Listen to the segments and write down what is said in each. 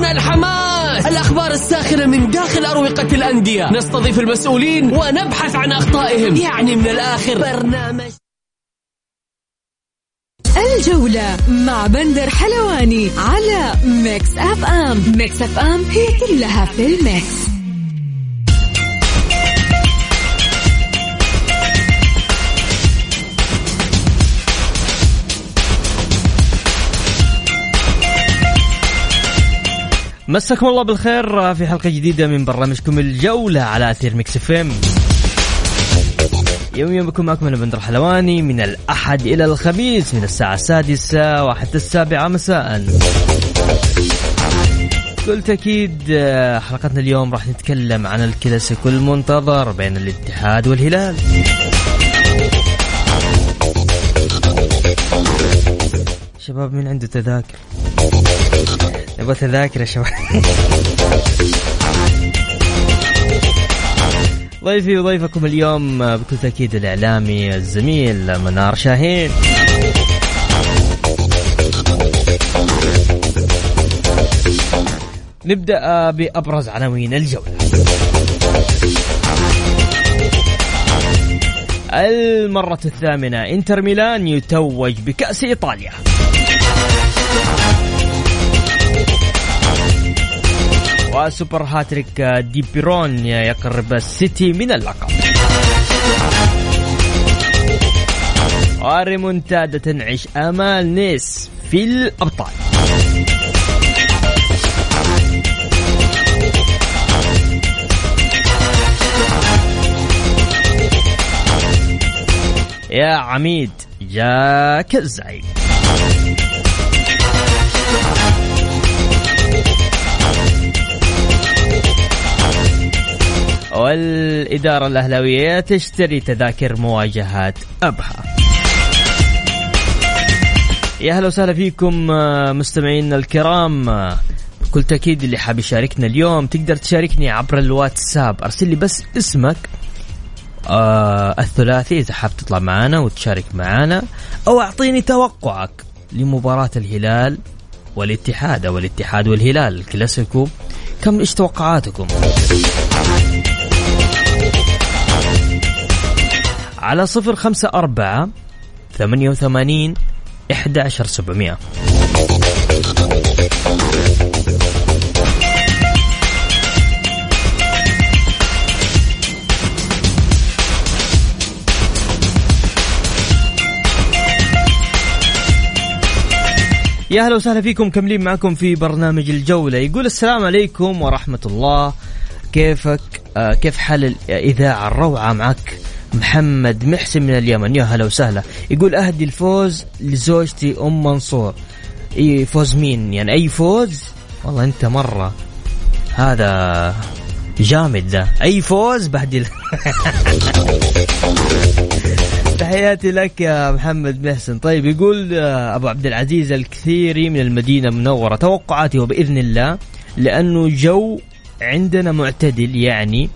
شحنونا الحماس. الأخبار الساخنة من داخل أروقة الأندية. نستضيف المسؤولين ونبحث عن أخطائهم. يعني من الآخر. برنامج الجولة مع بندر حلواني على ميكس أف أم. ميكس أف أم هي كلها في الميكس. مساكم الله بالخير في حلقة جديدة من برنامجكم الجولة على أثير ميكس إف إم. يوم بكم معكم أنا بندر حلواني من الأحد إلى الخميس من الساعة السادسة وحتى السابعة مساء. قلت أكيد آه، حلقتنا اليوم راح نتكلم عن الكلاسيكو المنتظر بين الاتحاد والهلال. شباب مين عنده تذاكر؟ نبغى تذاكر يا شباب ضيفي وضيفكم اليوم بكل تأكيد الإعلامي الزميل منار شاهين. نبدأ بأبرز عناوين الجولة. المرة الثامنة إنتر ميلان يتوج بكأس إيطاليا. وسوبر هاتريك دي بيرون يقرب السيتي من اللقب. وريمونتادا تنعش آمال نيس في الأبطال. يا عميد جاك الزعيم. والإدارة الأهلاوية تشتري تذاكر مواجهات أبها. يا أهلا وسهلا فيكم آه، مستمعينا الكرام. آه، بكل تأكيد اللي حاب يشاركنا اليوم تقدر تشاركني عبر الواتساب. أرسل لي بس اسمك آه الثلاثي إذا حاب تطلع معنا وتشارك معنا أو أعطيني توقعك لمباراة الهلال والاتحاد أو الاتحاد والهلال. الكلاسيكو كم إيش توقعاتكم؟ على صفر خمسة أربعة ثمانية وثمانين إحدى عشر سبعمائة يا أهلا وسهلا فيكم كملين معكم في برنامج الجولة. يقول السلام عليكم ورحمة الله. كيفك؟ آه كيف حال الإذاعة الروعة معك؟ محمد محسن من اليمن. يا هلا وسهلا. يقول أهدي الفوز لزوجتي أم منصور. إي فوز مين؟ يعني أي فوز؟ والله أنت مرة. هذا جامد ده أي فوز؟ بهدي تحياتي لك يا محمد محسن. طيب يقول آه، أبو عبد العزيز الكثيري من المدينة المنورة. توقعاتي وبإذن الله لأنه جو عندنا معتدل يعني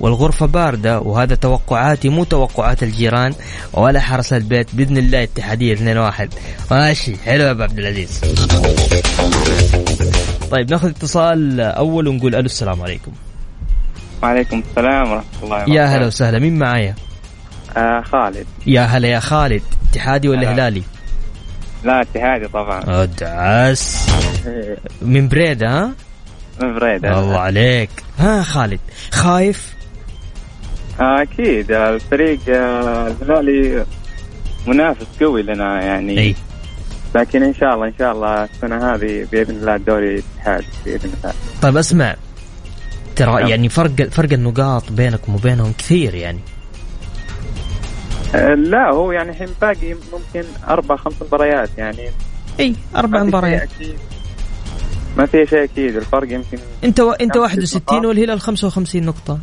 والغرفة باردة وهذا توقعاتي مو توقعات الجيران ولا حرس البيت بإذن الله اتحادية 2 واحد. ماشي حلو يا أبو عبد العزيز. طيب ناخذ اتصال أول ونقول ألو السلام عليكم. وعليكم السلام ورحمة الله وبركاته. يا هلا وسهلا مين معايا؟ آه خالد. يا هلا يا خالد اتحادي ولا هلا. هلالي؟ لا اتحادي طبعا. ادعس إيه، من بريدة ها؟ من بريدة. الله عليك. ها خالد خايف؟ آه أكيد الفريق آه، الهلالي منافس قوي لنا يعني. إي. لكن إن شاء الله إن شاء الله السنة هذه بإذن الله الدوري الاتحاد بإذن الله. طيب أسمع. ترى نعم. يعني فرق فرق النقاط بينكم وبينهم كثير يعني. آه، لا هو يعني الحين باقي ممكن أربع خمس مباريات يعني. إي أربع ما في شيء مباريات. أكيد. ما في شيء أكيد الفرق يمكن أنت و... أنت نعم، 61 نقاط. والهلال 55 نقطة.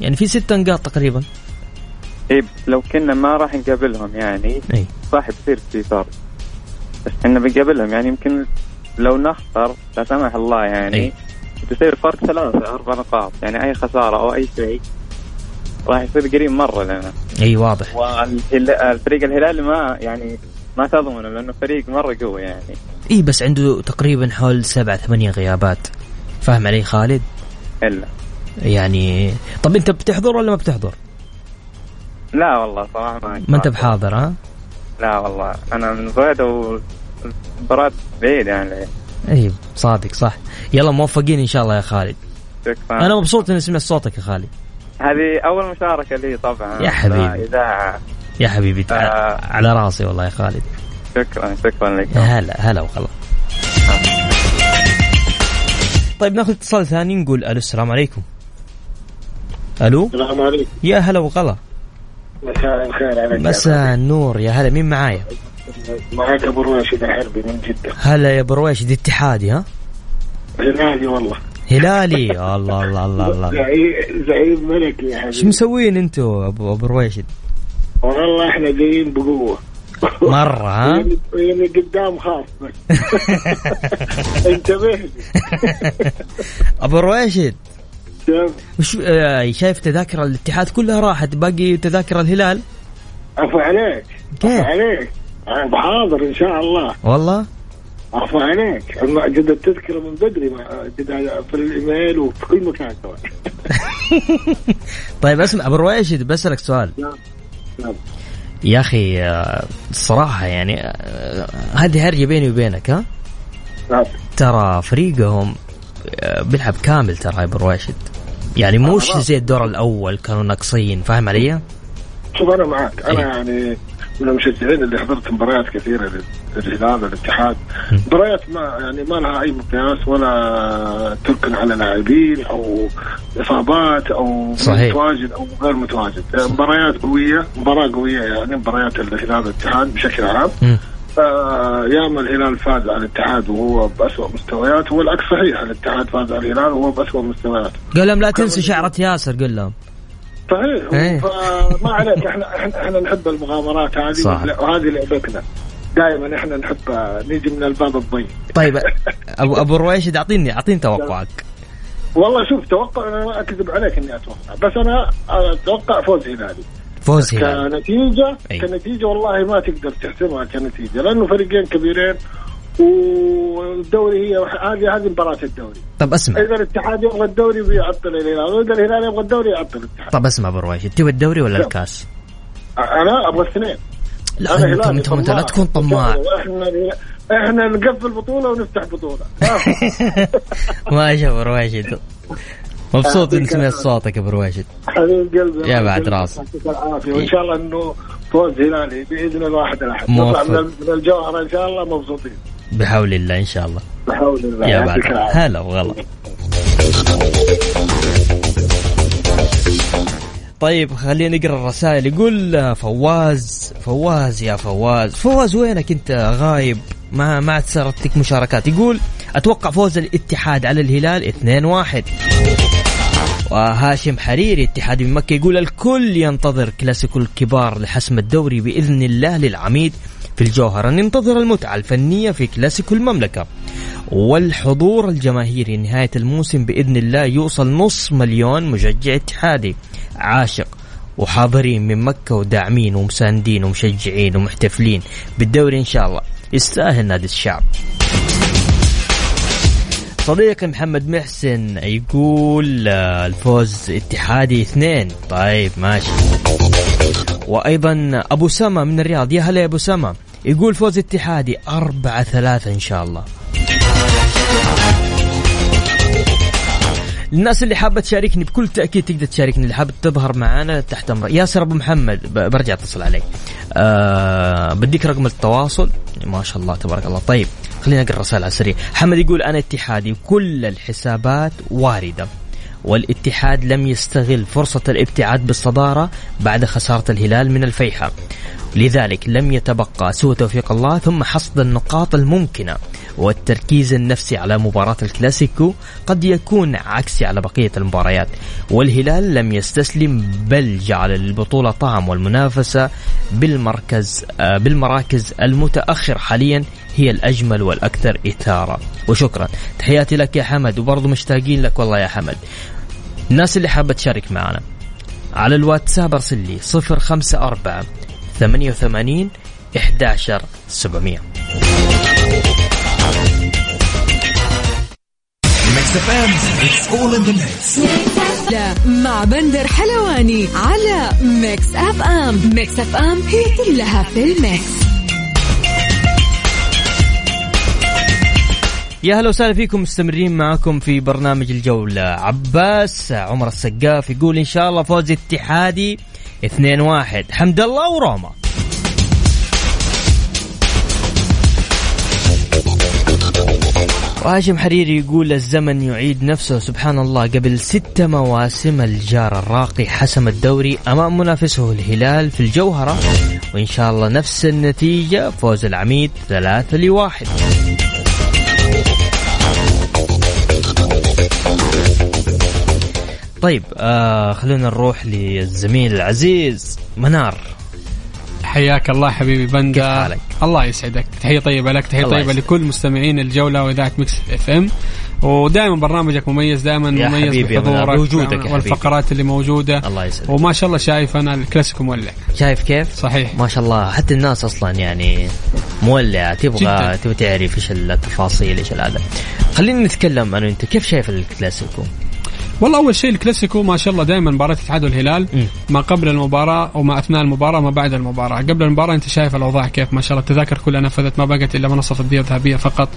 يعني في ست نقاط تقريبا. إيه لو كنا ما راح نقابلهم يعني إي. صح بتصير في فرق بس إحنا بنقابلهم يعني يمكن لو نخسر لا سمح الله يعني أي. تصير فرق ثلاثة أربع نقاط. يعني أي خسارة أو أي شيء راح يصير قريب مرة لنا. إي واضح. والفريق الهلال ما يعني ما تضمنه لأنه فريق مرة قوي يعني. إي بس عنده تقريبا حول سبع ثمانية غيابات. فاهم علي خالد؟ إلا. يعني طب أنت بتحضر ولا ما بتحضر؟ لا والله صراحة ما ما أنت بحاضر ها؟ لا والله. أنا من بغداد والمباراة بعيدة يعني. اي صادق صح. يلا موفقين إن شاء الله يا خالد. شكرا. أنا مبسوط إني سمعت صوتك يا خالد. هذه أول مشاركة لي طبعا. يا حبيبي. اذاعة يا حبيبي تع- آه. على راسي والله يا خالد. شكرا شكرا لك. هلا هلا وغلا. طيب ناخذ اتصال ثاني نقول ألو السلام عليكم. ألو؟ السلام عليكم. يا هلا وغلا. مساء الخير عليك مساء النور يا هلا مين معايا؟ معك أبو راشد الحربي من جدة. هلا يا برويش اتحادي ها؟ هلالي والله. هلالي؟ الله الله الله الله زعيم ملكي يا حبيبي. مسوين أنتوا ابو أبو رويشد والله إحنا جايين بقوة. مرة ها؟ يعني قدام خاص بس. انتبه أبو رويشد شوف، وش آه، شايف تذاكر الاتحاد كلها راحت باقي تذاكر الهلال؟ عفو عليك. كيف؟ عليك. أنا بحاضر إن شاء الله. والله؟ عفو عليك. جد التذكرة من بدري في الإيميل وفي كل مكان طيب اسمع أبو رويشد بسألك سؤال. نعم. نعم. يا أخي آه، الصراحه يعني آه، هذه هرجة بيني وبينك ها؟ نعم. ترى فريقهم آه، بيلعب كامل ترى أبو رويشد يعني مش زي الدور الأول كانوا ناقصين فاهم علي؟ شوف أنا معك أنا إيه. يعني من المشجعين اللي حضرت مباريات كثيرة للهلال والاتحاد مباريات ما يعني ما لها أي مقياس ولا تركن على لاعبين أو إصابات أو صحيح. متواجد أو غير متواجد مباريات قوية مباراة قوية يعني مباريات الهلال والاتحاد بشكل عام مم. آه، ياما الهلال فاز على الاتحاد وهو بأسوأ مستويات والعكس صحيح الاتحاد فاز على الهلال وهو بأسوأ مستويات. قال لهم لا تنسوا شعرة ياسر قل لهم. صحيح إيه. فما عليك إحنا إحنا إحنا نحب المغامرات هذه صح. وهذه لعبتنا. دائما إحنا نحب نيجي من الباب الضيق. طيب ابو أبو رويشد اعطيني أعطيني توقعك. والله شوف توقع أنا ما أكذب عليك إني أتوقع بس أنا أتوقع فوز هلالي. فوز هلال كنتيجة. أي. كنتيجة والله ما تقدر تحسبها كنتيجة لأنه فريقين كبيرين والدوري هي هذه هذه مباراة الدوري. طب اسمع. إذا الاتحاد يبغى الدوري بيعطل الهلال وإذا الهلال يبغى الدوري يعطل الاتحاد. طب اسمع أبو رويشد تبي الدوري ولا الكاس؟ أنا أبغى الاثنين لا انت انت, أنت لا. تكون طماع. إحنا إحنا نقفل بطولة ونفتح بطولة. ماشي يا أبو رويشد مبسوط اني سمعت صوتك يا أبو حبيب قلبي يا بعد راس. يعطيك العافية. وإن شاء الله إنه فوز هلالي بإذن الواحد الأحد. نطلع من الجوهرة إن شاء الله مبسوطين. بحول الله إن شاء الله. بحول الله يا بعد هلا وغلا. طيب خلينا نقرأ الرسائل. يقول فواز فواز يا فواز. فواز وينك أنت غايب؟ ما ما عاد صارت لك مشاركات. يقول أتوقع فوز الاتحاد على الهلال 2-1 وهاشم حريري اتحاد من مكة يقول الكل ينتظر كلاسيكو الكبار لحسم الدوري بإذن الله للعميد في الجوهرة. ننتظر المتعة الفنية في كلاسيكو المملكة والحضور الجماهيري. نهاية الموسم بإذن الله يوصل نص مليون مشجع اتحادي عاشق وحاضرين من مكة وداعمين ومساندين ومشجعين ومحتفلين بالدوري إن شاء الله. يستاهل نادي الشعب. صديقي محمد محسن يقول آه، الفوز اتحادي اثنين. طيب ماشي. وأيضا أبو سما من الرياض. يا هلا يا أبو سما. يقول فوز اتحادي أربعة ثلاثة إن شاء الله. الناس اللي حابة تشاركني بكل تأكيد تقدر تشاركني. اللي حابة تظهر معنا تحت أمر ياسر أبو محمد برجع أتصل عليك. أه بديك رقم التواصل. ما شاء الله تبارك الله. طيب خلينا نقرا الرسائل على السريع. حمد يقول أنا اتحادي كل الحسابات واردة والاتحاد لم يستغل فرصة الابتعاد بالصدارة بعد خسارة الهلال من الفيحة. لذلك لم يتبقى سوى توفيق الله ثم حصد النقاط الممكنة والتركيز النفسي على مباراة الكلاسيكو قد يكون عكسي على بقية المباريات والهلال لم يستسلم بل جعل للبطولة طعم والمنافسة بالمركز آه، بالمراكز المتأخر حاليا هي الأجمل والأكثر إثارة. وشكرا. تحياتي لك يا حمد وبرضه مشتاقين لك والله يا حمد. الناس اللي حابة تشارك معنا على الواتساب أرسل لي 054 88 11 700 مع بندر حلواني على ميكس اف ام ميكس اف ام هي كلها في الميكس. يا هلا وسهلا فيكم مستمرين معاكم في برنامج الجولة. عباس عمر السقاف يقول إن شاء الله فوز اتحادي 2-1 حمد الله وروما. وهاشم حريري يقول الزمن يعيد نفسه. سبحان الله قبل ستة مواسم الجار الراقي حسم الدوري أمام منافسه الهلال في الجوهرة وإن شاء الله نفس النتيجة فوز العميد ثلاثة لواحد. طيب آه خلونا نروح للزميل العزيز منار حياك الله حبيبي بندر كيف حالك؟ الله يسعدك تحية طيبة لك تحية الله طيبة يسعدك. لكل مستمعين الجولة وإذاعة مكس إف إم ودائما برنامجك مميز دائما مميز بحضورك حبيبي. والفقرات اللي موجودة الله يسعدك وما شاء الله شايف أنا الكلاسيكو مولع شايف كيف؟ صحيح ما شاء الله حتى الناس أصلا يعني مولعة تبغى. تبغى تعرف إيش التفاصيل إيش هذا خلينا نتكلم أنا وأنت كيف شايف الكلاسيكو؟ والله أول شيء الكلاسيكو ما شاء الله دائما مباراة الاتحاد والهلال. ما قبل المباراة وما أثناء المباراة وما بعد المباراة. قبل المباراة أنت شايف الأوضاع كيف؟ ما شاء الله التذاكر كلها نفذت ما بقت إلا منصة الديه الذهبية فقط.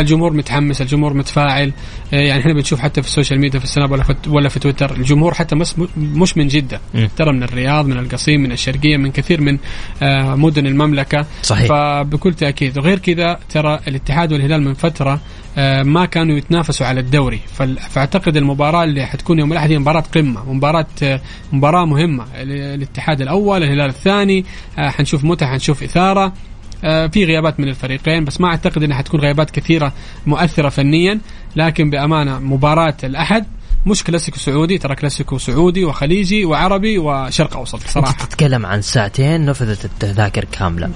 الجمهور متحمس الجمهور متفاعل. آه، يعني إحنا بنشوف حتى في ال social media في السناب ولا في ولا في تويتر الجمهور حتى مش من جدة. ترى من الرياض من القصيم من الشرقية من كثير من آه، مدن المملكة. صحيح. فبكل تأكيد. وغير كذا ترى الاتحاد والهلال من فترة ما كانوا يتنافسوا على الدوري. فأعتقد المباراة اللي حتكون يوم الأحد هي مباراة قمة مباراة آه، مباراة مهمة ال- الاتحاد الأول الهلال الثاني. آه، حنشوف متعة حنشوف إثارة. آه، في غيابات من الفريقين بس ما أعتقد إنها حتكون غيابات كثيرة مؤثرة فنيا. لكن بأمانة مباراة الأحد مش كلاسيكو سعودي ترى كلاسيكو سعودي وخليجي وعربي وشرق أوسط صراحة. تتكلم عن ساعتين نفذت التذاكر كاملة.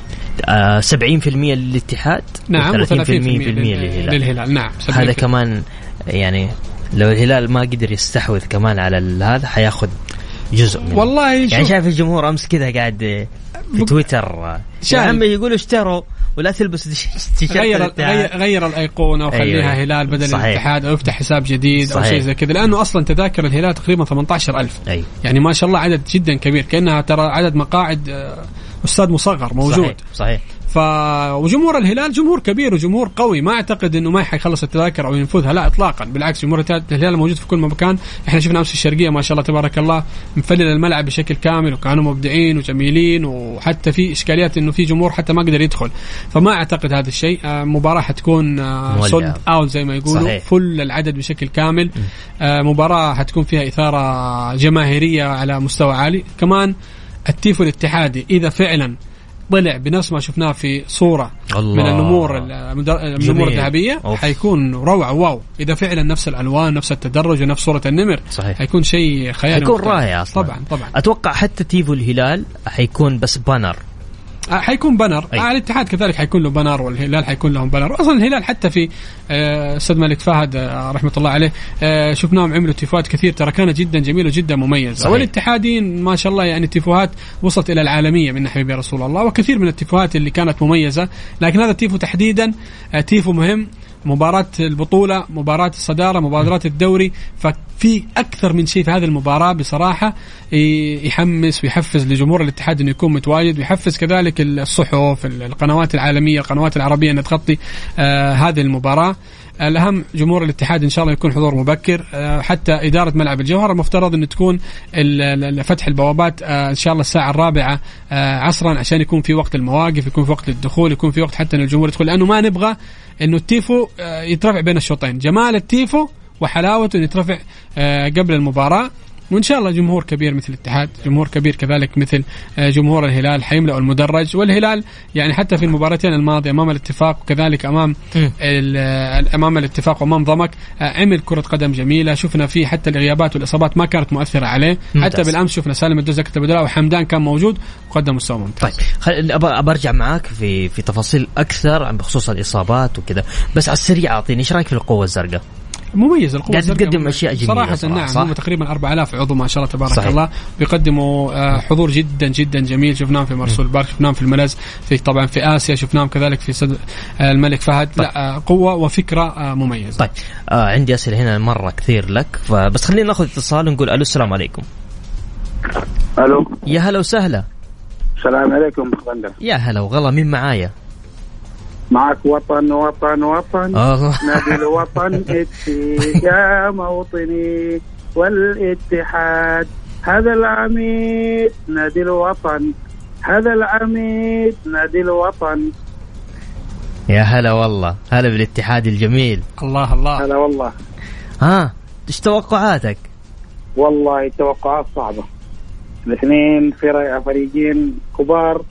آه 70% للاتحاد نعم و30% و30% للهلال للهلال نعم هذا 70%. كمان يعني لو الهلال ما قدر يستحوذ كمان على هذا حياخذ جزء منه والله يعني شوف شايف الجمهور أمس كذا قاعد في تويتر يا. عمي يقولوا اشتروا ولا تلبس تيشيرت غير. غير, الأيقونة وخليها أيوة. هلال بدل صحيح. الاتحاد أو يفتح حساب جديد أو صحيح. شيء زي كذا لأنه أصلا تذاكر الهلال تقريبا 18000 أي يعني ما شاء الله عدد جدا كبير كأنها ترى عدد مقاعد آه، استاد مصغر موجود. صحيح صحيح. ف وجمهور الهلال جمهور كبير وجمهور قوي. ما أعتقد إنه ما حيخلص التذاكر أو ينفذها. لا اطلاقا. بالعكس جمهور الهلال- موجود في كل مكان. إحنا شفنا أمس الشرقية ما شاء الله تبارك الله مفلل الملعب بشكل كامل وكانوا مبدعين وجميلين وحتى في إشكاليات إنه في جمهور حتى ما قدر يدخل. فما أعتقد هذا الشيء. آه، مباراة حتكون. sold out زي ما يقولوا. صحيح. فل العدد بشكل كامل. آه، مباراة حتكون فيها إثارة جماهيرية على مستوى عالي. كمان التيفو الاتحادي إذا فعلا طلع بنفس ما شفناه في صورة الله. من النمور النمور. الذهبية. حيكون روعة wow إذا فعلا نفس الألوان نفس التدرج ونفس صورة النمر صحيح. حيكون شيء خيالي حيكون. رائع أصلا طبعا طبعا أتوقع حتى تيفو الهلال حيكون بس banner حيكون banner. أي. آه الاتحاد كذلك حيكون له banner والهلال حيكون لهم banner. أصلا الهلال حتى في آه، أستاد الملك فهد آه، رحمة الله عليه آه، شفناهم عملوا تيفوهات كثير. ترى كانت جدا جميله وجدا مميزه صحيح. والاتحادين ما شاء الله يعني التيفوهات وصلت إلى العالمية من حبيبي رسول الله وكثير من التيفوهات اللي كانت مميزة. لكن هذا التيفو تحديدا آه، تيفو مهم. مباراة البطولة مباراة الصدارة مباريات الدوري. ففي أكثر من شيء في هذه المباراة بصراحة يحمس ويحفز لجمهور الاتحاد أنه يكون متواجد ويحفز كذلك الصحف القنوات العالمية القنوات العربية أنها تغطي آه هذه المباراة. الأهم جمهور الاتحاد إن شاء الله يكون حضور مبكر. آه حتى إدارة ملعب الجوهرة المفترض أن تكون فتح البوابات آه إن شاء الله الساعة الرابعة آه عصرا عشان يكون في وقت المواقف يكون في وقت للدخول يكون في وقت حتى أن الجمهور يدخل. لأنه ما نبغى إنه التيفو يترفع بين الشوطين. جمال التيفو وحلاوته إنه يترفع قبل المباراة. وإن شاء الله جمهور كبير مثل الاتحاد جمهور كبير كذلك مثل آه، جمهور الهلال حيملأوا المدرج. والهلال يعني حتى في المباراتين الماضية أمام الاتفاق وكذلك أمام آه، أمام الاتفاق وأمام ضمك آه، عمل كرة قدم جميلة. شفنا فيه حتى الغيابات والإصابات ما كانت مؤثرة عليه. ممتاز. حتى بالأمس شفنا سالم الدوزة كتب وحمدان كان موجود وقدم مستوى ممتاز. طيب خل... أبى أرجع معاك في في تفاصيل أكثر عن بخصوص الإصابات وكذا. بس على السريع أعطيني إيش رأيك في القوة الزرقاء؟ مميز القوة قاعد تقدم مميز. أشياء جميلة صراحة صراحة، نعم صح؟ هم تقريبا 4000 عضو ما شاء الله تبارك صحيح. الله. بيقدموا آه، حضور جدا جدا جميل. شفناهم في مرسول بارك شفناهم في الملز في طبعا في آسيا شفناهم كذلك في سد آه، الملك فهد. لا آه، قوة وفكرة مميزة. طيب. آه عندي أسئلة هنا مرة كثير لك. فبس خلينا ناخذ اتصال ونقول ألو السلام عليكم. ألو. يا هلا وسهلا. السلام عليكم اخ بندر يا هلا وغلا مين معايا؟ معك وطن وطن وطن. آه. نادي الوطن اتجاه موطني والاتحاد. هذا العميد نادي الوطن. هذا العميد نادي الوطن. يا هلا والله. هلا بالاتحاد الجميل. الله الله. هلا والله. ها إيش توقعاتك؟ والله توقعات صعبة. الاثنين فريقين كبار.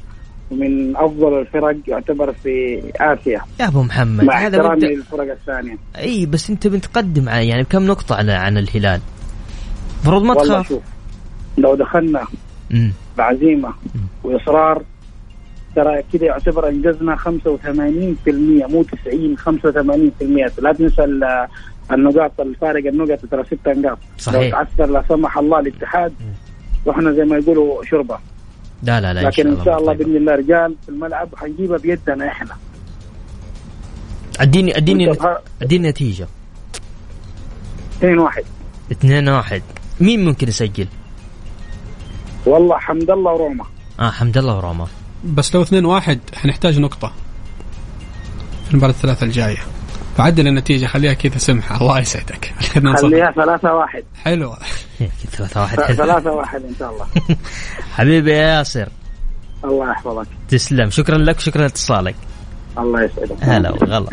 ومن أفضل الفرق يعتبر في آسيا. يا أبو محمد مع هذا احترامي وانت للفرق الثانية. إي بس أنت متقدم على يعني بكم نقطة عن, عن الهلال؟ المفروض ما تخاف. شوف لو دخلنا مم. بعزيمة وإصرار ترى كده يعتبر أنجزنا 85% مو 90 85% لا تنسى ال- النقاط الفارق النقط ترى ست نقاط. صحيح. لو تعثر لا سمح الله الاتحاد رحنا زي ما يقولوا شربة. لا لا لا لكن إن شاء الله. بإذن الله رجال في الملعب حنجيبها بيدنا إحنا. أديني أديني أديني نتيجة. 2 1 2 1 مين ممكن يسجل؟ والله حمد الله وروما. آه حمد الله وروما. بس لو 2 1 حنحتاج نقطة في المباراة الثلاثة الجاية. فعدل النتيجة خليها كذا سمحة. الله يسعدك. خليها 3 1 حلوة ثلاثة واحد 3 1 إن شاء الله. حبيبي يا ياسر. الله يحفظك. تسلم. شكرا لك شكرا لاتصالك. الله يسعدك. هلا وغلا.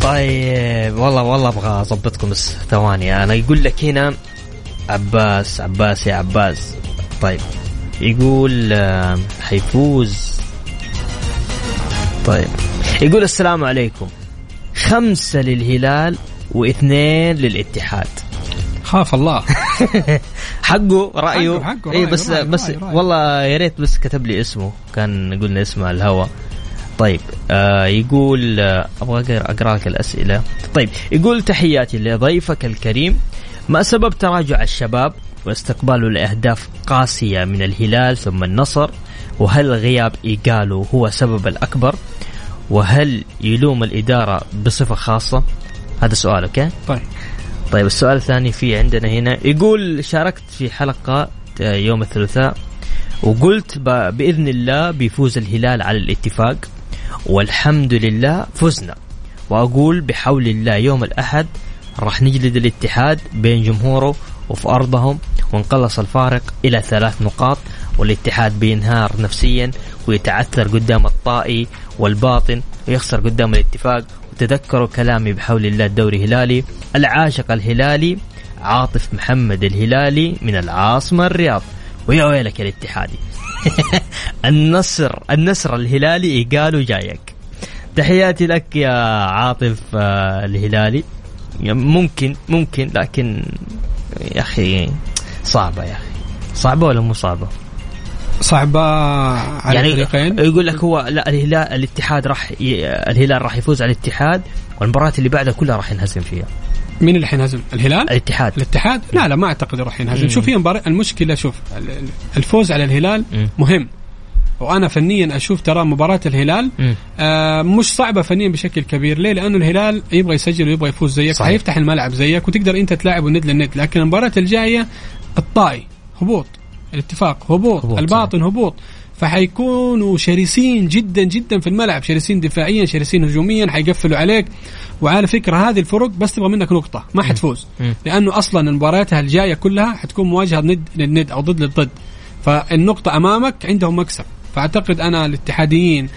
طيب والله والله أبغى اضبطكم بس ثواني. أنا يقول لك هنا عباس عباس يا عباس. طيب يقول آه، حيفوز. طيب. يقول السلام عليكم. خمسة للهلال واثنين للاتحاد. خاف الله. حقه رأيه. حقه- حقه اي بس رأيه، بس رأيه، رأيه. والله يا ريت بس كتب لي اسمه. كان قلنا اسمه على الهوا. طيب آه يقول آه أبغى اقرا أقرأ لك الأسئلة. طيب يقول تحياتي لضيفك الكريم. ما سبب تراجع الشباب واستقباله لاهداف قاسية من الهلال ثم النصر؟ وهل غياب إيجالو هو سبب الأكبر؟ وهل يلوم الإدارة بصفة خاصة؟ هذا سؤال أوكي؟ طيب. طيب السؤال الثاني في عندنا هنا. يقول شاركت في حلقة آه، يوم الثلاثاء وقلت بإذن الله بيفوز الهلال على الاتفاق. والحمد لله فزنا. وأقول بحول الله يوم الأحد راح نجلد الاتحاد بين جمهوره وفي أرضهم ونقلص الفارق إلى ثلاث نقاط والاتحاد بينهار نفسيا ويتعثر قدام الطائي والباطن ويخسر قدام الاتفاق. وتذكروا كلامي بحول الله الدوري هلالي العاشق الهلالي عاطف محمد الهلالي من العاصمة الرياض. ويا ويلك الاتحادي. النصر النصر الهلالي قالوا جايك. تحياتي لك يا عاطف آه، الهلالي. ممكن ممكن لكن يا أخي صعبة يا أخي. صعبة ولا مو صعبة؟ صعبة على يعني الفريقين يقول لك هو لا الهلال الاتحاد راح ي... الهلال راح يفوز على الاتحاد والمباريات اللي بعدها كلها راح ينهزم فيها مين اللي حينهزم؟ الهلال؟ الاتحاد الاتحاد؟ لا لا ما أعتقد راح ينهزم، شوف هي مباراة المشكلة شوف ال- ال- الفوز على الهلال مم. مهم وأنا فنيا أشوف ترى مباراة الهلال. آه مش صعبة فنيا بشكل كبير، ليه؟ لأنه الهلال يبغى يسجل ويبغى يفوز زيك، صحيح. حيفتح الملعب زيك وتقدر أنت تلاعبه ند للند، لكن المباراة الجاية الطائي هبوط الاتفاق هبوط, هبوط، الباطن هبوط. فحيكونوا شرسين جدا جدا في الملعب شرسين دفاعيا شرسين هجوميا حيقفلوا عليك. وعلى فكرة هذه الفرق بس تبغى منك نقطة ما حتفوز. لأنه أصلا مبارياتها الجاية كلها حتكون مواجهة ند للند أو ضد للضد فالنقطة أمامك عندهم مكسب. فأعتقد أنا الاتحاديين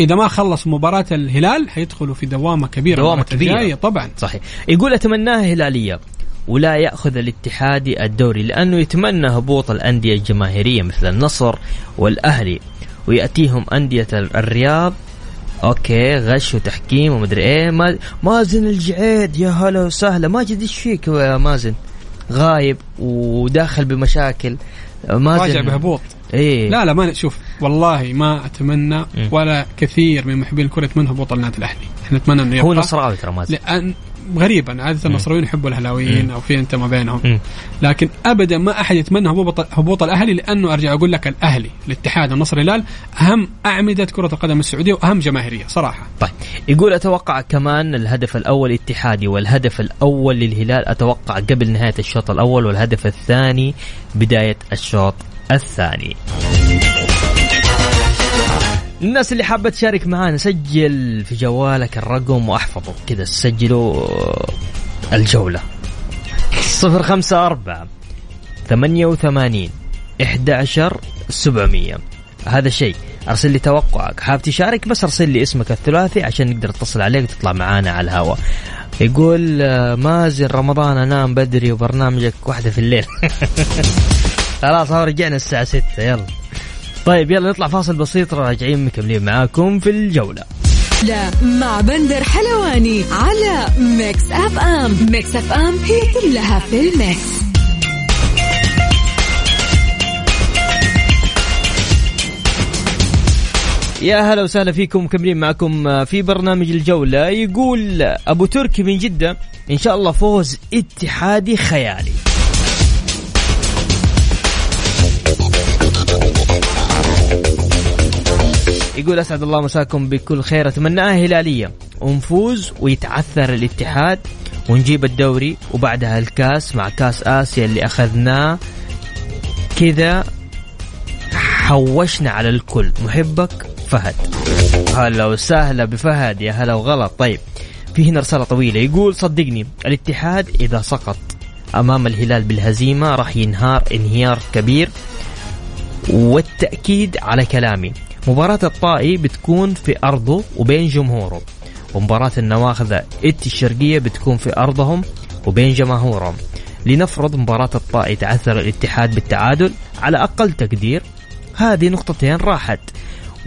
إذا ما خلصوا مباراة الهلال حيدخلوا في دوامة كبيرة كبيرة. الجاية طبعا. صحيح. يقول أتمناها هلالية. ولا يأخذ الاتحادي الدوري لأنه يتمنى هبوط الأندية الجماهيرية مثل النصر والأهلي. ويأتيهم أندية الرياض. أوكي غش وتحكيم ومدري إيه. ما مازن الجعيد يا هلا وسهلا. ماجد إيش فيك يا مازن؟ غايب وداخل بمشاكل. مازن راجع بهبوط. إيه. لا لا ما شوف والله ما أتمنى. ولا كثير من محبين الكرة يتمنى هبوط النادي الأهلي. إحنا نتمنى إنه هو يبقى. نصراوي ترى مازن. لأن غريبا. عاده النصراويين يحبوا الاهلاويين أو في انت ما بينهم. لكن ابدا ما أحد يتمنى هبوط هبوط الأهلي لأنه أرجع أقول لك الأهلي الاتحاد النصر الهلال أهم أعمدة كرة القدم السعودية وأهم جماهيرية صراحة. طيب. يقول أتوقع كمان الهدف الأول اتحادي والهدف الأول للهلال أتوقع قبل نهاية الشوط الأول والهدف الثاني بداية الشوط الثاني. الناس اللي حابة تشارك معانا سجل في جوالك الرقم وأحفظه. كذا سجلوا الجولة. صفر خمسة أربعة ثمانية وثمانين إحدى عشر سبعمية. هذا شيء. أرسل لي توقعك. حاب تشارك بس أرسل لي اسمك الثلاثي عشان نقدر نتصل عليك وتطلع معانا على الهواء يقول آه، مازن رمضان أنام بدري وبرنامجك واحدة في الليل. خلاص هو رجعنا الساعة 6 يلا. طيب يلا نطلع فاصل بسيط راجعين مكملين معاكم في الجولة. لا مع بندر حلواني على ميكس أف أم. ميكس أف أم هي كلها في الميكس. يا هلا وسهلا فيكم مكملين معكم في برنامج الجولة. يقول أبو تركي من جدة إن شاء الله فوز اتحادي خيالي. يقول أسعد الله مساكم بكل خير. أتمناها هلالية. ونفوز ويتعثر الاتحاد ونجيب الدوري وبعدها الكاس مع كاس آسيا اللي أخذناه كذا حوشنا على الكل. محبك فهد. هلا وسهلا بفهد. يا هلا وغلا. طيب في هنا رسالة طويلة. يقول صدقني الاتحاد إذا سقط أمام الهلال بالهزيمة راح ينهار انهيار كبير. والتأكيد على كلامي. مباراة الطائي بتكون في أرضه وبين جمهوره. ومباراة النواخذة إت الشرقية بتكون في أرضهم وبين جماهورهم. لنفرض مباراة الطائي تعثر الاتحاد بالتعادل على أقل تقدير هذه نقطتين راحت.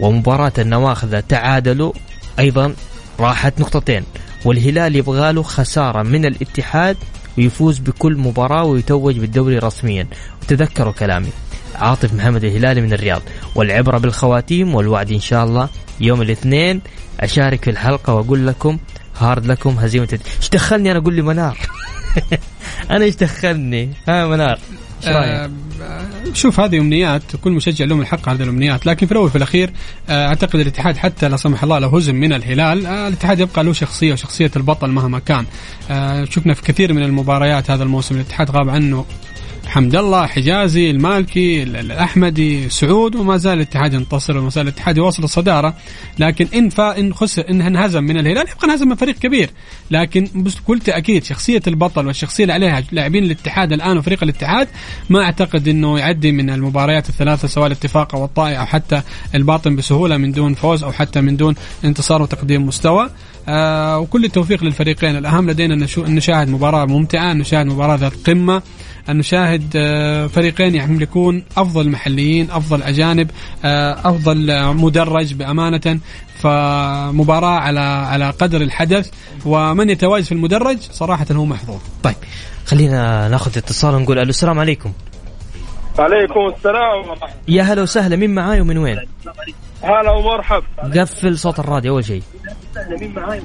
ومباراة النواخذة تعادلوا أيضا راحت نقطتين. والهلال يبغى له خسارة من الاتحاد ويفوز بكل مباراة ويتوج بالدوري رسميا. وتذكروا كلامي. عاطف محمد الهلالي من الرياض. والعبرة بالخواتيم والوعد إن شاء الله يوم الاثنين أشارك في الحلقة وأقول لكم هارد لكم هزيمة إيش دخلني أنا؟ أقول لي منار. أنا إيش دخلني؟ ها منار؟ آه، شوف هذه أمنيات كل مشجع له من حق هذه الأمنيات لكن في الأول وفي الأخير آه، أعتقد الاتحاد حتى لا سمح الله لو هزم من الهلال آه، الاتحاد يبقى له شخصية وشخصية البطل مهما كان. آه، شفنا في كثير من المباريات هذا الموسم الاتحاد غاب عنه حمد الله حجازي المالكي ال- الأحمدي سعود وما زال الاتحاد ينتصر وما زال الاتحاد يواصل الصداره لكن إن فا إن خسر إن انهزم من الهلال يبقى انهزم من فريق كبير. لكن بكل تاكيد شخصية البطل والشخصية اللي عليها لاعبين الاتحاد الآن وفريق الاتحاد ما أعتقد إنه يعدي من المباريات الثلاثة سواء الاتفاق أو الطائي أو حتى الباطن بسهولة من دون فوز أو حتى من دون انتصار وتقديم مستوى. آه وكل التوفيق للفريقين. الأهم لدينا أن نشاهد مباراة ممتعة نشاهد مباراة ذات قمة. أن نشاهد آه، فريقين يملكون أفضل محليين أفضل أجانب آه، أفضل مدرج بأمانة. فمباراة على على قدر الحدث ومن يتواجد في المدرج صراحة هو محظوظ. طيب خلينا ناخذ اتصال ونقول ألو السلام عليكم. عليكم السلام يا هلا وسهلا مين معاي ومن وين؟ هلا ومرحب قفل صوت الراديو أول شيء.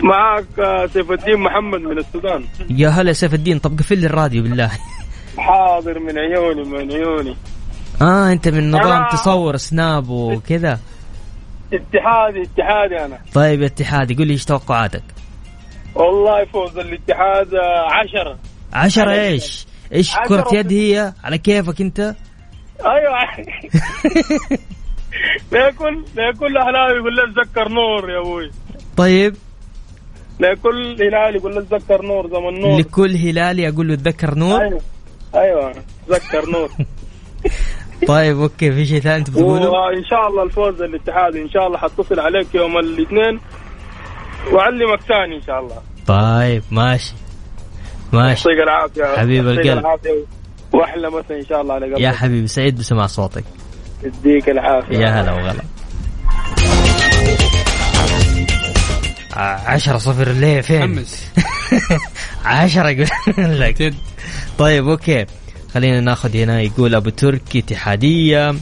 معك آه، سيف الدين محمد من السودان. يا هلا سيف الدين طب قفل لي الراديو بالله. حاضر من عيوني من عيوني. آه أنت من نظام أنا- تصور سناب وكذا. اتحادي اتحادي أنا. طيب اتحادي قول لي إيش توقعاتك؟ والله فوز الاتحاد آه، عشرة. عشرة إيش؟ إيش كرة يد هي؟ على كيفك أنت؟ أيوه. لكل لكل أهلاوي يقول له تذكر نور يا أبوي. طيب. لكل هلال يقول له تذكر نور زمن نور. لكل هلالي أقول له تذكر نور؟ أيوه. أيوه تذكر نور. طيب أوكي في شيء ثاني انت بتقوله؟ وإن شاء الله الفوز الاتحاد إن شاء الله حتصل عليك يوم الاثنين. وأعلمك ثاني إن شاء الله. طيب ماشي. ماشي. يعطيك العافية. حبيب القلب. وأحلى مسا إن شاء الله على قلبك. يا حبيبي سعيد بسماع صوتك. يديك العافية. يا هلا وغلا. عشرة صفر ليه فين؟ متحمس. عشرة يقول لك. طيب okay. خلينا ناخذ هنا يقول أبو تركي اتحادية.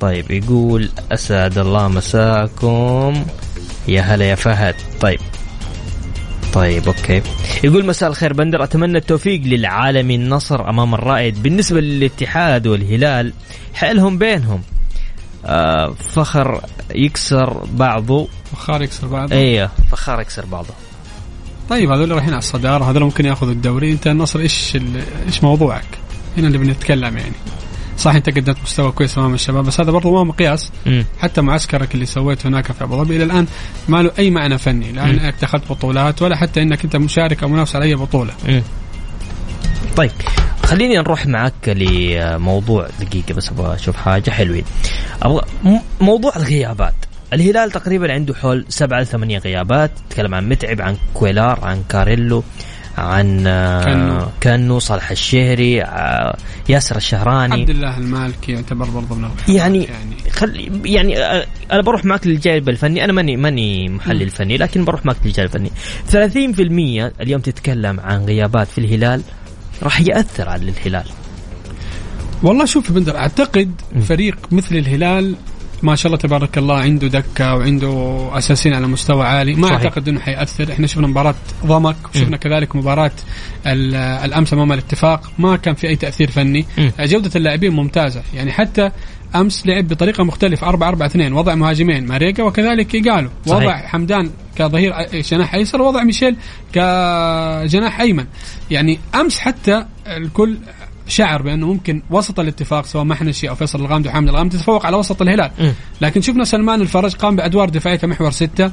طيب يقول أسعد الله مساكم. يا هلا يا فهد. طيب. طيب okay. يقول مساء الخير بندر. أتمنى التوفيق للعالمي النصر أمام الرائد بالنسبة للاتحاد والهلال. حيلهم بينهم. آه فخر يكسر بعضه. فخار يكسر بعض أيوه فخار يكسر بعضه. طيب هذول رايحين على الصدارة هذول ممكن ياخذوا الدوري. انت النصر إيش إيش موضوعك؟ هنا اللي بنتكلم يعني. صح انت قدمت مستوى كويس أمام الشباب بس هذا برضه ما مقياس. حتى معسكرك اللي سويته هناك في أبو ظبي إلى الآن ما له أي معنى فني. لا إنك دخلت بطولات ولا حتى إنك أنت مشارك أو منافس على أي بطولة. مم. طيب خليني نروح معك لموضوع دقيقة بس أبغى أشوف حاجة حلوين أبغى موضوع الغيابات. الهلال تقريبا عنده حول سبعة لثمانية غيابات تتكلم عن متعب عن كويلار عن كاريلو عن آه، كانو. كانو صالح الشهري آه، ياسر الشهراني. عبد الله المالكي يعتبر برضه من يعني يعني. خل يعني آه، أنا بروح معك للجانب الفني. أنا ماني ماني محلل فني لكن بروح معك للجانب الفني. 30% اليوم تتكلم عن غيابات في الهلال راح يأثر على الهلال. والله شوف بندر أعتقد فريق مثل الهلال ما شاء الله تبارك الله عنده دكة وعنده أساسيين على مستوى عالي. ما صحيح. أعتقد إنه حيأثر. إحنا شفنا مباراة ضمك وشفنا كذلك مباراة ال- الأمس أمام الاتفاق. ما كان في أي تأثير فني. مم. جودة اللاعبين ممتازة. يعني حتى أمس لعب بطريقة مختلفة 4 4 2 وضع مهاجمين ماريجا وكذلك إيجالو. صحيح. وضع حمدان كظهير جناح أيسر ووضع ميشيل كجناح أيمن. يعني أمس حتى الكل شعر بأنه ممكن وسط الاتفاق سواء محنشي أو فيصل الغامدي وحامد الغامدي تتفوق على وسط الهلال. لكن شفنا سلمان الفرج قام بأدوار دفاعية كمحور ستة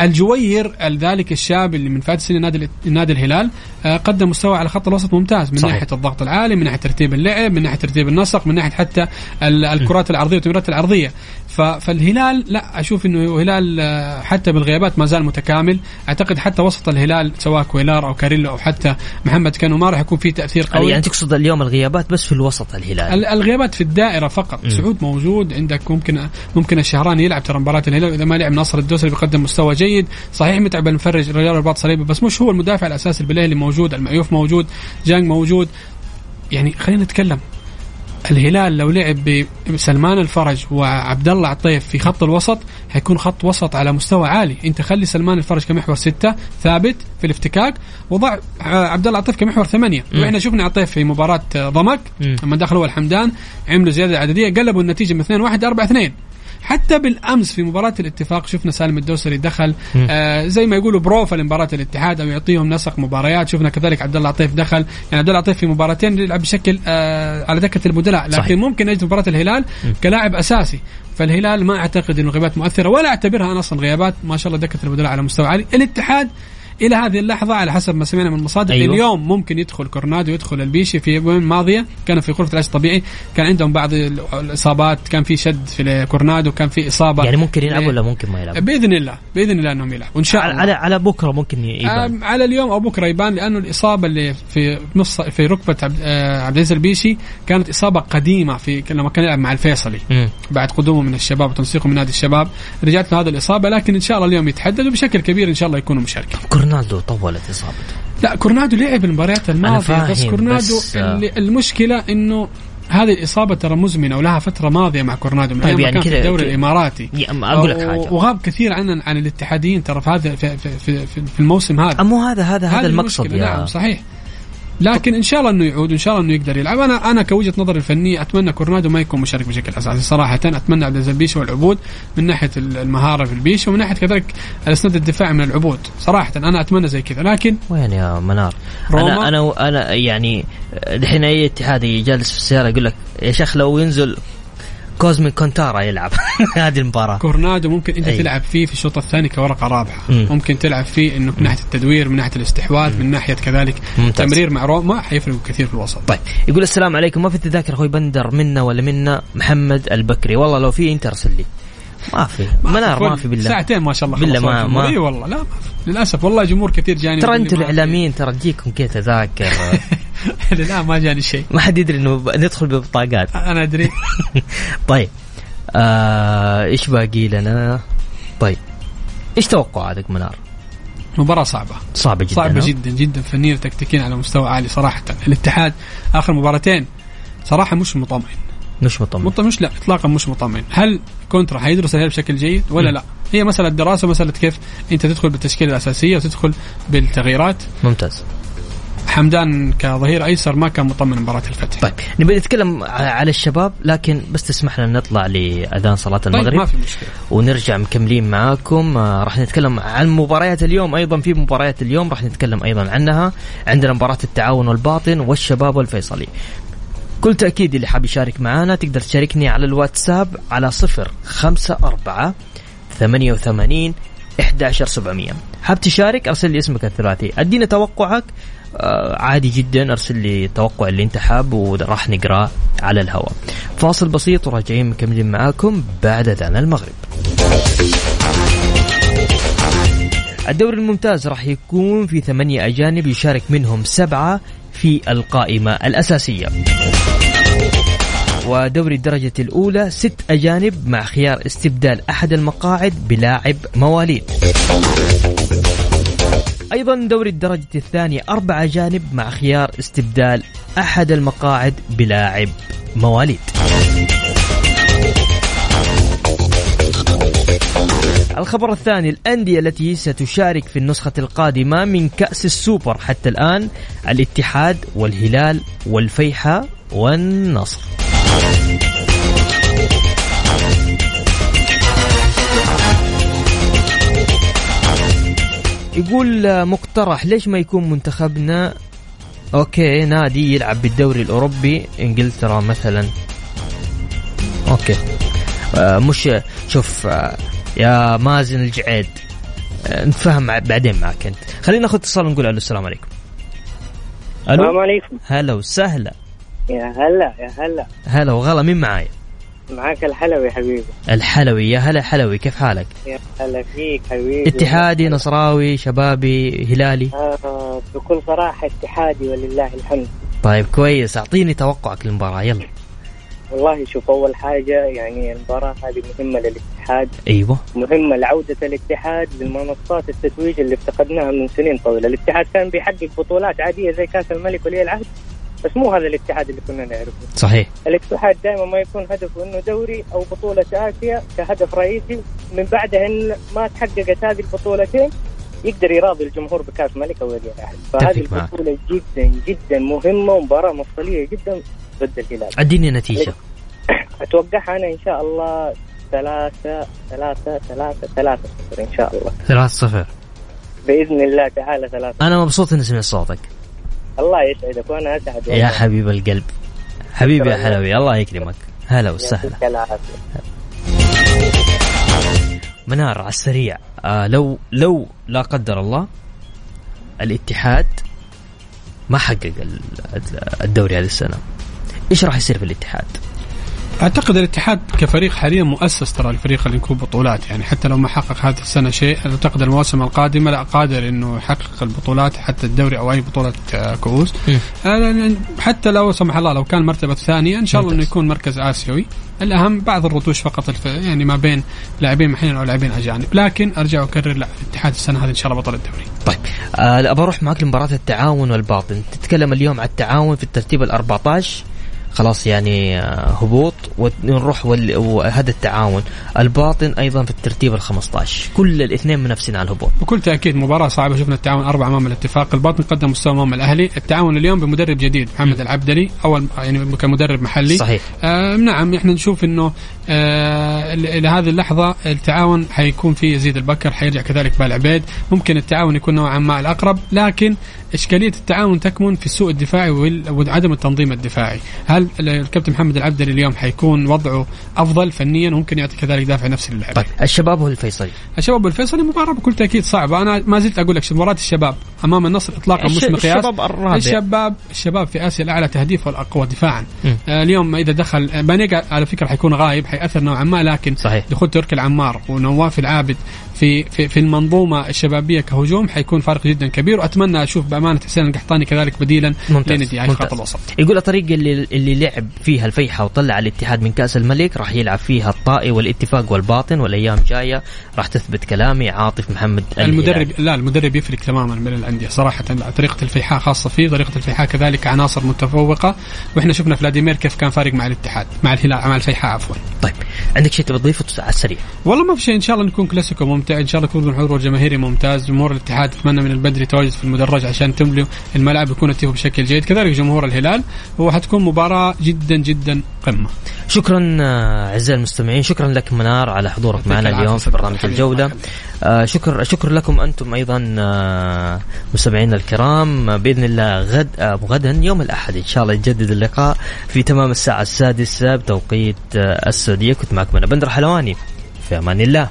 الجوير ذلك الشاب اللي من فات سنه نادي نادي الهلال آه، قدم مستوى على خط الوسط ممتاز من صحيح. ناحية الضغط العالي من ناحية ترتيب اللعب من ناحية ترتيب النسق من ناحية حتى ال- الكرات العرضية والتمريرات العرضية. فالهلال لا أشوف إنه هلال آه، حتى بالغيابات ما زال متكامل. أعتقد حتى وسط الهلال سواء كويلار أو كاريلو أو حتى محمد كانو ما راح يكون في تأثير قوي. يعني تقصد اليوم الغيابات بس في الوسط الهلال؟ ال- الغيابات في الدائرة فقط. سعود موجود عندك ممكن ممكن الشهراني يلعب ترى مباراة الهلال. إذا ما لعب ناصر الدوسري بيقدم مستوى جيد. صحيح متعب المفرج رجال رباط صليبي بس مش هو المدافع الأساسي البليلي موجود المعيوف موجود جانغ موجود. يعني خلينا نتكلم. الهلال لو لعب بسلمان الفرج وعبد الله عطيف في خط الوسط حيكون خط وسط على مستوى عالي. انت خلي سلمان الفرج كمحور ستة ثابت في الافتكاك. وضع عبد الله عطيف كمحور ثمانية. مم. وإحنا شفنا عطيف في مباراة ضمك. لما دخل هو الحمدان عملوا زيادة عددية قلبوا النتيجة من 2 1 4 2 حتى بالأمس في مباراة الاتفاق شفنا سالم الدوسري دخل. آه زي ما يقولوا بروفا لمباراه الاتحاد أو يعطيهم نسق مباريات. شفنا كذلك عبد الله عطيف دخل. يعني عبد الله عطيف في مباراتين يلعب بشكل آه على دكه البدلاء لكن صحيح. ممكن يجي مباراة الهلال كلاعب أساسي. فالهلال ما أعتقد إنه غيابات مؤثرة ولا أعتبرها أنا أصلا غيابات. ما شاء الله دكه البدلاء على مستوى عالي. الاتحاد إلى هذه اللحظة على حسب ما سمعنا من المصادر أيوه. اليوم ممكن يدخل كورنادو يدخل البيشي في يوم ماضية كانوا في غرفة العلاج الطبيعي كان عندهم بعض ال- الإصابات كان في شد في كورنادو كان في إصابة يعني ممكن يلعب إيه. ولا ممكن ما يلعب بإذن الله بإذن الله إنهم يلعبوا وإن شاء على الله على, على بكرة ممكن يبان على اليوم أو بكرة يبان لأنه الإصابة اللي في نص في ركبة عبد, آه، العزيز البيشي كانت إصابة قديمة في لما كان يلعب مع الفيصلي مم. بعد قدومه من الشباب وتنسيقه من نادي الشباب رجعت له هذه الإصابة لكن إن شاء الله اليوم يتحدد وبشكل كبير إن شاء الله يكونوا مشاركين كورنالدو طولت إصابته. لا كورنادو لعب المباريات الماضية. بس كورنادو بس، المشكلة إنه هذه الإصابة ترى مزمنة ولها فترة ماضية مع كورنادو من طيب يعني كان في كده- الدوري كده- الإماراتي. أقول لك حاجة. وغاب كثير عن عن الاتحاديين ترى في هذا في, في, في, في, الموسم هذا. مو هذا هذا هذا المقصد يا نعم صحيح. لكن إن شاء الله إنه يعود وان شاء الله إنه يقدر يلعب أنا أنا كوجهة نظري الفنية أتمنى كورنادو ما يكون مشارك بشكل أساسي صراحة أتمنى عبد العزيز البيشي والعبود من ناحية المهارة في البيشي ومن ناحية كذلك الأسناد الدفاعي من العبود صراحة أنا أتمنى زي كذا لكن وين يا منار؟ روما؟ أنا أنا أنا يعني الحين أي اتحادي جالس في السيارة يقول لك يا شيخ لو ينزل كوزمي كونتارا يلعب هذه المباراة. كورنادو ممكن أنت إيه. تلعب فيه في الشوط الثاني كورقة رابحة. مم. ممكن تلعب فيه إنه من ناحية التدوير من ناحية الاستحواذ من ناحية كذلك ممتاز. تمرير مع روما حيفرق كثير في الوسط. طيب يقول السلام عليكم. ما في تذاكر أخوي بندر منا ولا منا؟ محمد البكري. والله لو في انت ارسل لي. ما في. منار ما في بالله. ساعتين ما شاء الله بالله ما-. ما- اي والله لا ما في. للأسف والله جمهور كثير جاني ترى أنتم. الإعلاميين ترى تجيكم كذا تذاكر. للان ما جاني شيء. ما حد يدري إنه ندخل ببطاقات أنا أدري. طيب. آه إيش باقي لنا؟ طيب. إيش توقعاتك منار؟ مباراة صعبة. صعبة جدا صعبة؟ جدا جدا. فنيا وتكتيكيا على مستوى عالي صراحة. الاتحاد آخر مباراتين صراحة مش مطمئن. مش مطمن مطمئن مش لا اطلاقا مش مطمئن. هل كونترا حيدرس الهلال بشكل جيد ولا لا؟ هي مسألة دراسة مساله كيف أنت تدخل بالتشكيلة الأساسية وتدخل بالتغييرات. ممتاز. حمدان كظهير أيسر ما كان مطمن مباراة الفتح. طيب نبي نتكلم على الشباب لكن بس تسمح لنا نطلع لأذان صلاة طيب المغرب ما في مشكلة. ونرجع مكملين معاكم. آه، راح نتكلم عن مباريات اليوم. أيضا في مباريات اليوم راح نتكلم أيضا عنها. عندنا مباراة التعاون والباطن والشباب والفيصلي. كل تأكيد اللي حاب يشارك معنا تقدر تشاركني على الواتساب على صفر خمسة أربعة ثمانية وثمانين 11700 حاب تشارك؟ أرسل لي اسمك الثلاثي. أدينا توقعك. عادي جدا أرسل لي التوقع اللي انت حابه وراح نقراه على الهواء. فاصل بسيط وراجعين مكملين معاكم بعد أذان المغرب. الدوري الممتاز راح يكون في ثمانية أجانب يشارك منهم سبعة في القائمة الأساسية. ودوري الدرجة الأولى ست أجانب مع خيار استبدال أحد المقاعد بلاعب مواليد. أيضا دوري الدرجة الثانية أربع أجانب مع خيار استبدال أحد المقاعد بلاعب مواليد. الخبر الثاني الأندية التي ستشارك في النسخة القادمة من كأس السوبر حتى الآن الاتحاد والهلال والفيحاء والنصر. يقول مقترح ليش ما يكون منتخبنا؟ okay نادي يلعب بالدوري الأوروبي إنجلترا مثلا. أوكي. آه مش شوف آه يا مازن الجعيد. آه نتفاهم بعدين معك أنت. خلينا ناخذ اتصال ونقول ألو السلام عليكم. السلام ألو عليكم. هلا وسهلا. يا هلا يا هلا. هلا وغلا مين معايا معاك الحلوي حبيبي. الحلوي يا هلا حلوي كيف حالك؟ يا هلا فيك حبيبي. اتحادي نصراوي شبابي هلالي؟ آه بكل صراحة اتحادي ولله الحمد. طيب كويس. أعطيني توقعك للمباراة يلا. والله شوف أول حاجة يعني المباراة هذه مهمة للاتحاد. أيوه. مهمة لعودة الاتحاد للمنصات التتويج اللي افتقدناها من سنين طويلة. الاتحاد كان بيحقق بطولات عادية زي كأس الملك ولي العهد. بس مو هذا الاتحاد اللي كنا نعرفه. صحيح. الاتحاد دائما ما يكون هدفه إنه دوري أو بطولة آسيا كهدف رئيسي. من بعدها إن ما تحققت هذه البطولتين يقدر يراضي الجمهور بكأس ملك أو ولي العهد فهذه أتفق معك. جدا جدا مهمة ومباراة مفصلية جدا ضد الهلال. أديني نتيجة. أتوقعها أنا إن شاء الله ثلاثة ثلاثة ثلاثة ثلاثة صفر إن شاء الله. ثلاث صفر. بإذن الله تعالى ثلاثة. أنا مبسوط إني سمعت صوتك. الله يسعدك وأنا أسعد يا. حبيب القلب حبيبي يا. حلوي الله يكرمك هلا وسهلا منار على السريع آه لو لو لا قدر الله الاتحاد ما حقق ال- الدوري هذه السنة إيش راح يصير في الاتحاد؟ أعتقد الاتحاد كفريق حاليا مؤسس ترى الفريق اللي يكون بطولات. يعني حتى لو ما حقق هذه السنة شيء أعتقد المواسم القادمه لا قادر إنه يحقق البطولات حتى الدوري أو أي بطولة كؤوس. مم. آه، يعني حتى لو سمح الله لو كان مرتبة ثانية إن شاء الله إنه. يكون مركز آسيوي. الأهم بعض الرتوش فقط الف... يعني ما بين لاعبين محليين أو لاعبين أجانب. لكن أرجع واكرر لا الاتحاد السنة هذه إن شاء الله بطل الدوري. طيب. آه ابى أروح معك لمباراة التعاون والباطن. تتكلم اليوم على التعاون في الترتيب ال 14 خلاص يعني آه، هبوط ونروح وهذا التعاون. الباطن أيضا في الترتيب ال 15 كل الاثنين منافسين على الهبوط. بكل تأكيد مباراة صعبة. شفنا التعاون أربعة أمام الاتفاق. الباطن قدم مستوى أمام الأهلي. التعاون اليوم بمدرب جديد محمد العبدلي. أول يعني كمدرب محلي. صحيح. آه نعم إحنا نشوف إنه آه إلى هذه اللحظة التعاون حيكون في يزيد البكر حيرجع كذلك بالعبيد ممكن التعاون يكون نوعا ما الأقرب لكن إشكالية التعاون تكمن في السوء الدفاعي وعدم التنظيم الدفاعي. هل ال- الكابتن محمد العبدلي اليوم حيكون وضعه أفضل فنيا؟ وممكن يعطي كذلك دافع نفسي للاعبين طيب الشباب والفيصلي. الشباب والفيصلي مباراة بكل تأكيد صعبة. أنا ما زلت أقول لك مباراة الشباب أمام النصر إطلاقا مش مقياس الشباب الرابع. الشباب الشباب في آسيا الأعلى تهديف والأقوى دفاعا. آه اليوم إذا دخل آه، بانيجا على فكرة حيكون غايب حيأثر نوعا ما لكن صحيح. دخول تركي العمار ونواف العابد في في في المنظومة الشبابية كهجوم حيكون فارق جدا كبير وأتمنى أشوف بأمانة حسين القحطاني كذلك بديلا لندي علي ممتاز. خط الوسط. يقول الطريقة اللي اللي لعب فيها الفيحة وطلع الاتحاد من كأس الملك راح يلعب فيها الطائي والاتفاق والباطن والأيام جاية راح تثبت كلامي. عاطف محمد المدرب لا المدرب يفرق تماما من الأندية صراحة. طريقة الفيحاء خاصة فيه طريقة الفيحاء كذلك عناصر متفوقة وإحنا شفنا فلاديمير كيف كان فارق مع الاتحاد مع الهلال مع الفيحاء عفوا. طيب عندك شيء تبي تضيفه؟ على السريع. والله ما في شيء إن شاء الله نكون كلاسيكو ممتع. إن شاء الله يكون الحضور الجماهيري ممتاز. جمهور الاتحاد أتمنى من البدري تواجد في المدرج عشان تملوا الملعب يكون التيفو بشكل جيد. كذلك جمهور الهلال وحتكون مباراة جدا جدا قمة. شكرا أعزائي المستمعين شكرا لك منار على حضورك معنا اليوم في برنامج الجولة. آه، شكر شكر لكم أنتم أيضا آه، مستمعينا الكرام. بإذن الله غد آه، غدا يوم الأحد إن شاء الله يتجدد اللقاء في تمام الساعة السادسة بتوقيت السعودية. كنت معكم أنا بندر حلواني. في أمان الله.